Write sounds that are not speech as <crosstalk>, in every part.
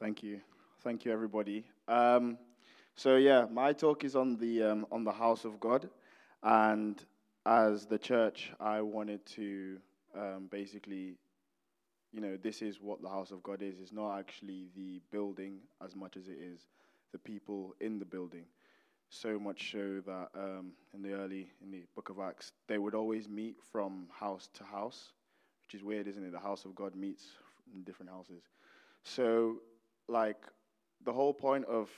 Thank you. Thank you, everybody. Um, so yeah, my talk is on the um, on the house of God, and as the church, I wanted to um, basically, you know, this is what the house of God is. It's not actually the building as much as it is the people in the building. So much so that um, in the early in the Book of Acts, they would always meet from house to house, which is weird, isn't it? The house of God meets in different houses. So like the whole point of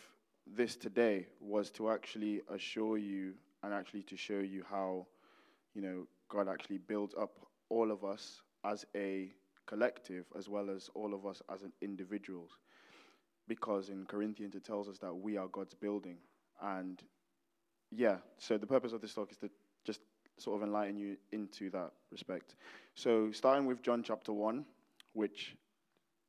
this today was to actually assure you and actually to show you how, you know, God actually builds up all of us as a collective as well as all of us as an individuals. Because in Corinthians it tells us that we are God's building. And yeah, so the purpose of this talk is to just sort of enlighten you into that respect. So starting with John chapter 1, which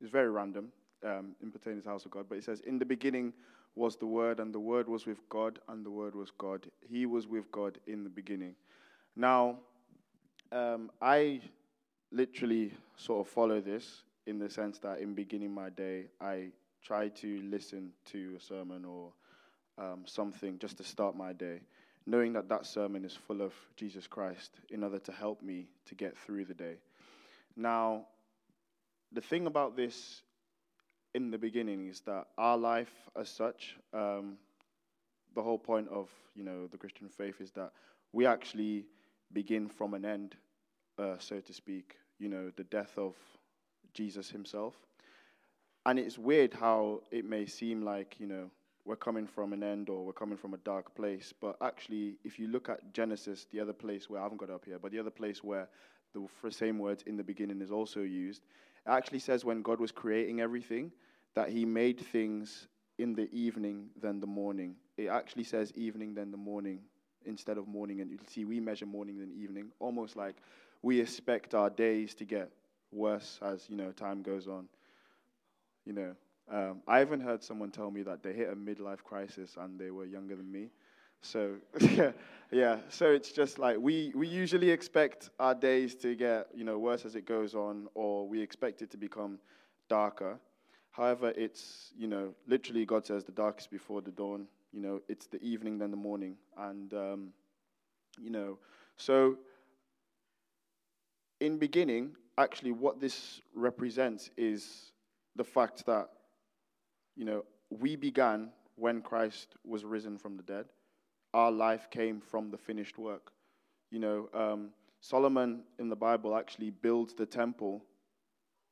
is very random, um, in pertaining to the house of God, but it says, In the beginning was the Word, and the Word was with God, and the Word was God. He was with God in the beginning. Now, um, I literally sort of follow this in the sense that in beginning my day, I try to listen to a sermon or um, something just to start my day, knowing that that sermon is full of Jesus Christ in order to help me to get through the day. Now, the thing about this in the beginning is that our life as such, um, the whole point of you know the Christian faith is that we actually begin from an end, uh, so to speak. You know, the death of Jesus Himself, and it's weird how it may seem like you know we're coming from an end or we're coming from a dark place, but actually, if you look at Genesis, the other place where I haven't got up here, but the other place where the same words in the beginning is also used, it actually says when God was creating everything that he made things in the evening than the morning. It actually says evening than the morning instead of morning. And you see, we measure morning than evening, almost like we expect our days to get worse as you know time goes on. You know, um, I even heard someone tell me that they hit a midlife crisis and they were younger than me. So yeah, <laughs> yeah. So it's just like we we usually expect our days to get you know worse as it goes on, or we expect it to become darker. However, it's, you know, literally God says the darkest before the dawn. You know, it's the evening, then the morning. And, um, you know, so in beginning, actually, what this represents is the fact that, you know, we began when Christ was risen from the dead. Our life came from the finished work. You know, um, Solomon in the Bible actually builds the temple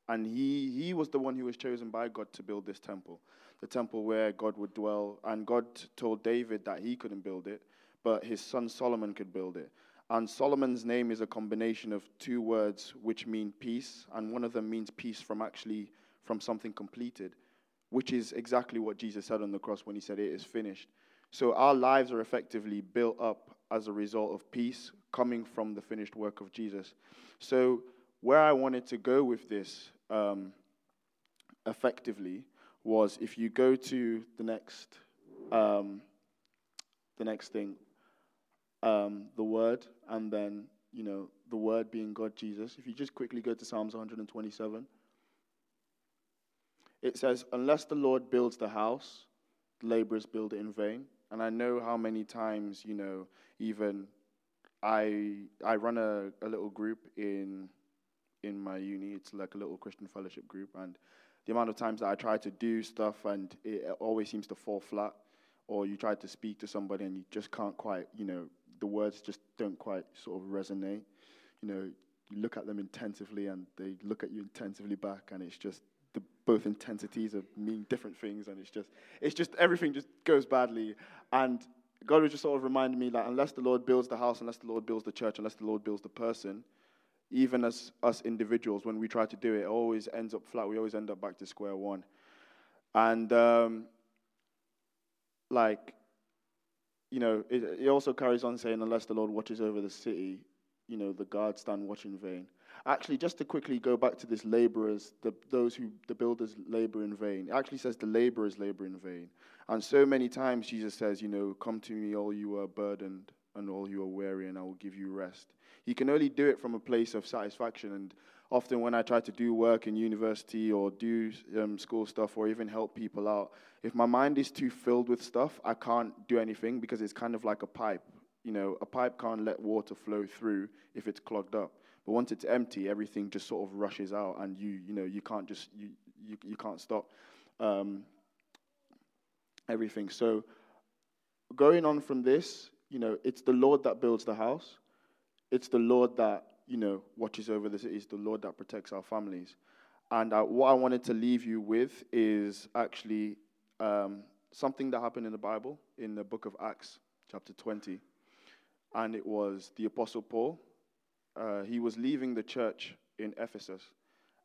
and he, he was the one who was chosen by God to build this temple, the temple where God would dwell. And God told David that he couldn't build it, but his son Solomon could build it. And Solomon's name is a combination of two words which mean peace, and one of them means peace from actually from something completed, which is exactly what Jesus said on the cross when he said it is finished. So our lives are effectively built up as a result of peace coming from the finished work of Jesus. So where I wanted to go with this um, effectively was if you go to the next, um, the next thing, um, the word, and then you know the word being God Jesus. If you just quickly go to Psalms 127, it says, "Unless the Lord builds the house, laborers build it in vain." And I know how many times you know even I I run a, a little group in in my uni. It's like a little Christian fellowship group, and the amount of times that I try to do stuff and it always seems to fall flat, or you try to speak to somebody and you just can't quite, you know, the words just don't quite sort of resonate. You know, you look at them intensively and they look at you intensively back, and it's just both intensities of mean different things, and it's just it's just everything just goes badly. And God was just sort of reminding me that unless the Lord builds the house, unless the Lord builds the church, unless the Lord builds the person, even as us individuals, when we try to do it, it always ends up flat. We always end up back to square one. And, um, like, you know, it, it also carries on saying, unless the Lord watches over the city, you know, the guards stand watch in vain. Actually, just to quickly go back to this laborers, the, those who, the builders labor in vain. It actually says the laborers labor in vain. And so many times Jesus says, you know, come to me, all you are burdened and all you are weary, and I will give you rest. He can only do it from a place of satisfaction. And often when I try to do work in university or do um, school stuff or even help people out, if my mind is too filled with stuff, I can't do anything because it's kind of like a pipe. You know, a pipe can't let water flow through if it's clogged up. But once it's empty, everything just sort of rushes out, and you, you know, you can't just you, you, you can't stop um, everything. So, going on from this, you know, it's the Lord that builds the house. It's the Lord that you know watches over the city. It's the Lord that protects our families. And uh, what I wanted to leave you with is actually um, something that happened in the Bible in the book of Acts, chapter 20. And it was the Apostle Paul. Uh, he was leaving the church in Ephesus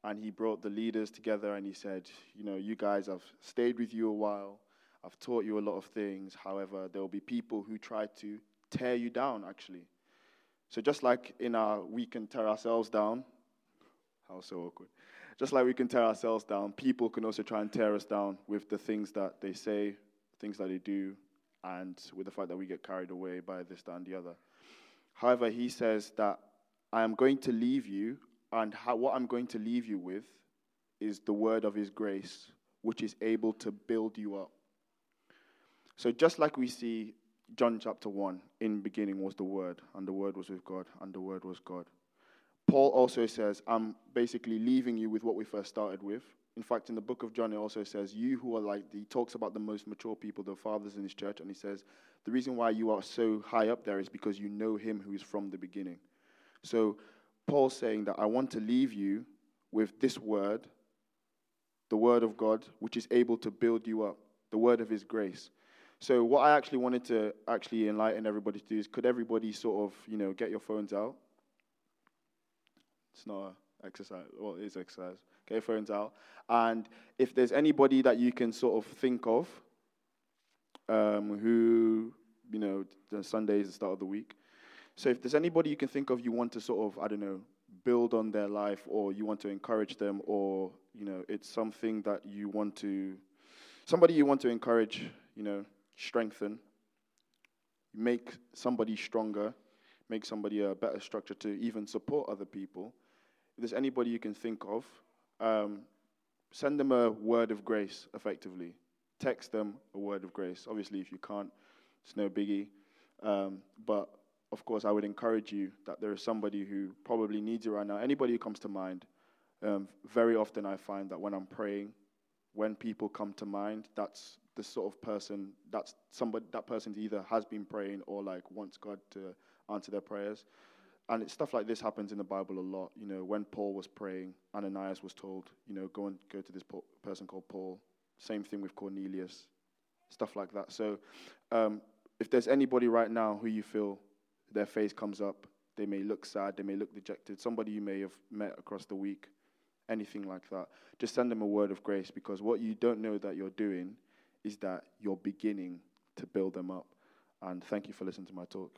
and he brought the leaders together and he said, You know, you guys, I've stayed with you a while, I've taught you a lot of things. However, there will be people who try to tear you down, actually. So, just like in our, we can tear ourselves down, how so awkward. Just like we can tear ourselves down, people can also try and tear us down with the things that they say, things that they do, and with the fact that we get carried away by this, that, and the other. However, he says that I am going to leave you and how, what I'm going to leave you with is the word of his grace, which is able to build you up. So, just like we see John chapter 1, in beginning was the Word, and the Word was with God, and the Word was God. Paul also says, I'm basically leaving you with what we first started with. In fact, in the book of John, it also says, You who are like, he talks about the most mature people, the fathers in his church, and he says, The reason why you are so high up there is because you know him who is from the beginning. So, Paul saying that I want to leave you with this word, the word of God, which is able to build you up, the word of his grace. So what I actually wanted to actually enlighten everybody to do is could everybody sort of, you know, get your phones out? It's not an exercise. Well, it is exercise. Get your phones out. And if there's anybody that you can sort of think of um, who, you know, the Sunday is the start of the week, so if there's anybody you can think of you want to sort of, I don't know, build on their life or you want to encourage them or, you know, it's something that you want to, somebody you want to encourage, you know, strengthen, make somebody stronger, make somebody a better structure to even support other people. If there's anybody you can think of, um, send them a word of grace effectively. Text them a word of grace. Obviously, if you can't, it's no biggie. Um, but of course, I would encourage you that there is somebody who probably needs you right now. Anybody who comes to mind, um, very often I find that when I'm praying, when people come to mind, that's the sort of person that's somebody that person either has been praying or like wants God to answer their prayers. And it's stuff like this happens in the Bible a lot. You know, when Paul was praying, Ananias was told, you know, go and go to this person called Paul. Same thing with Cornelius, stuff like that. So, um, if there's anybody right now who you feel their face comes up. They may look sad, they may look dejected. Somebody you may have met across the week, anything like that. Just send them a word of grace because what you don't know that you're doing is that you're beginning to build them up. And thank you for listening to my talk.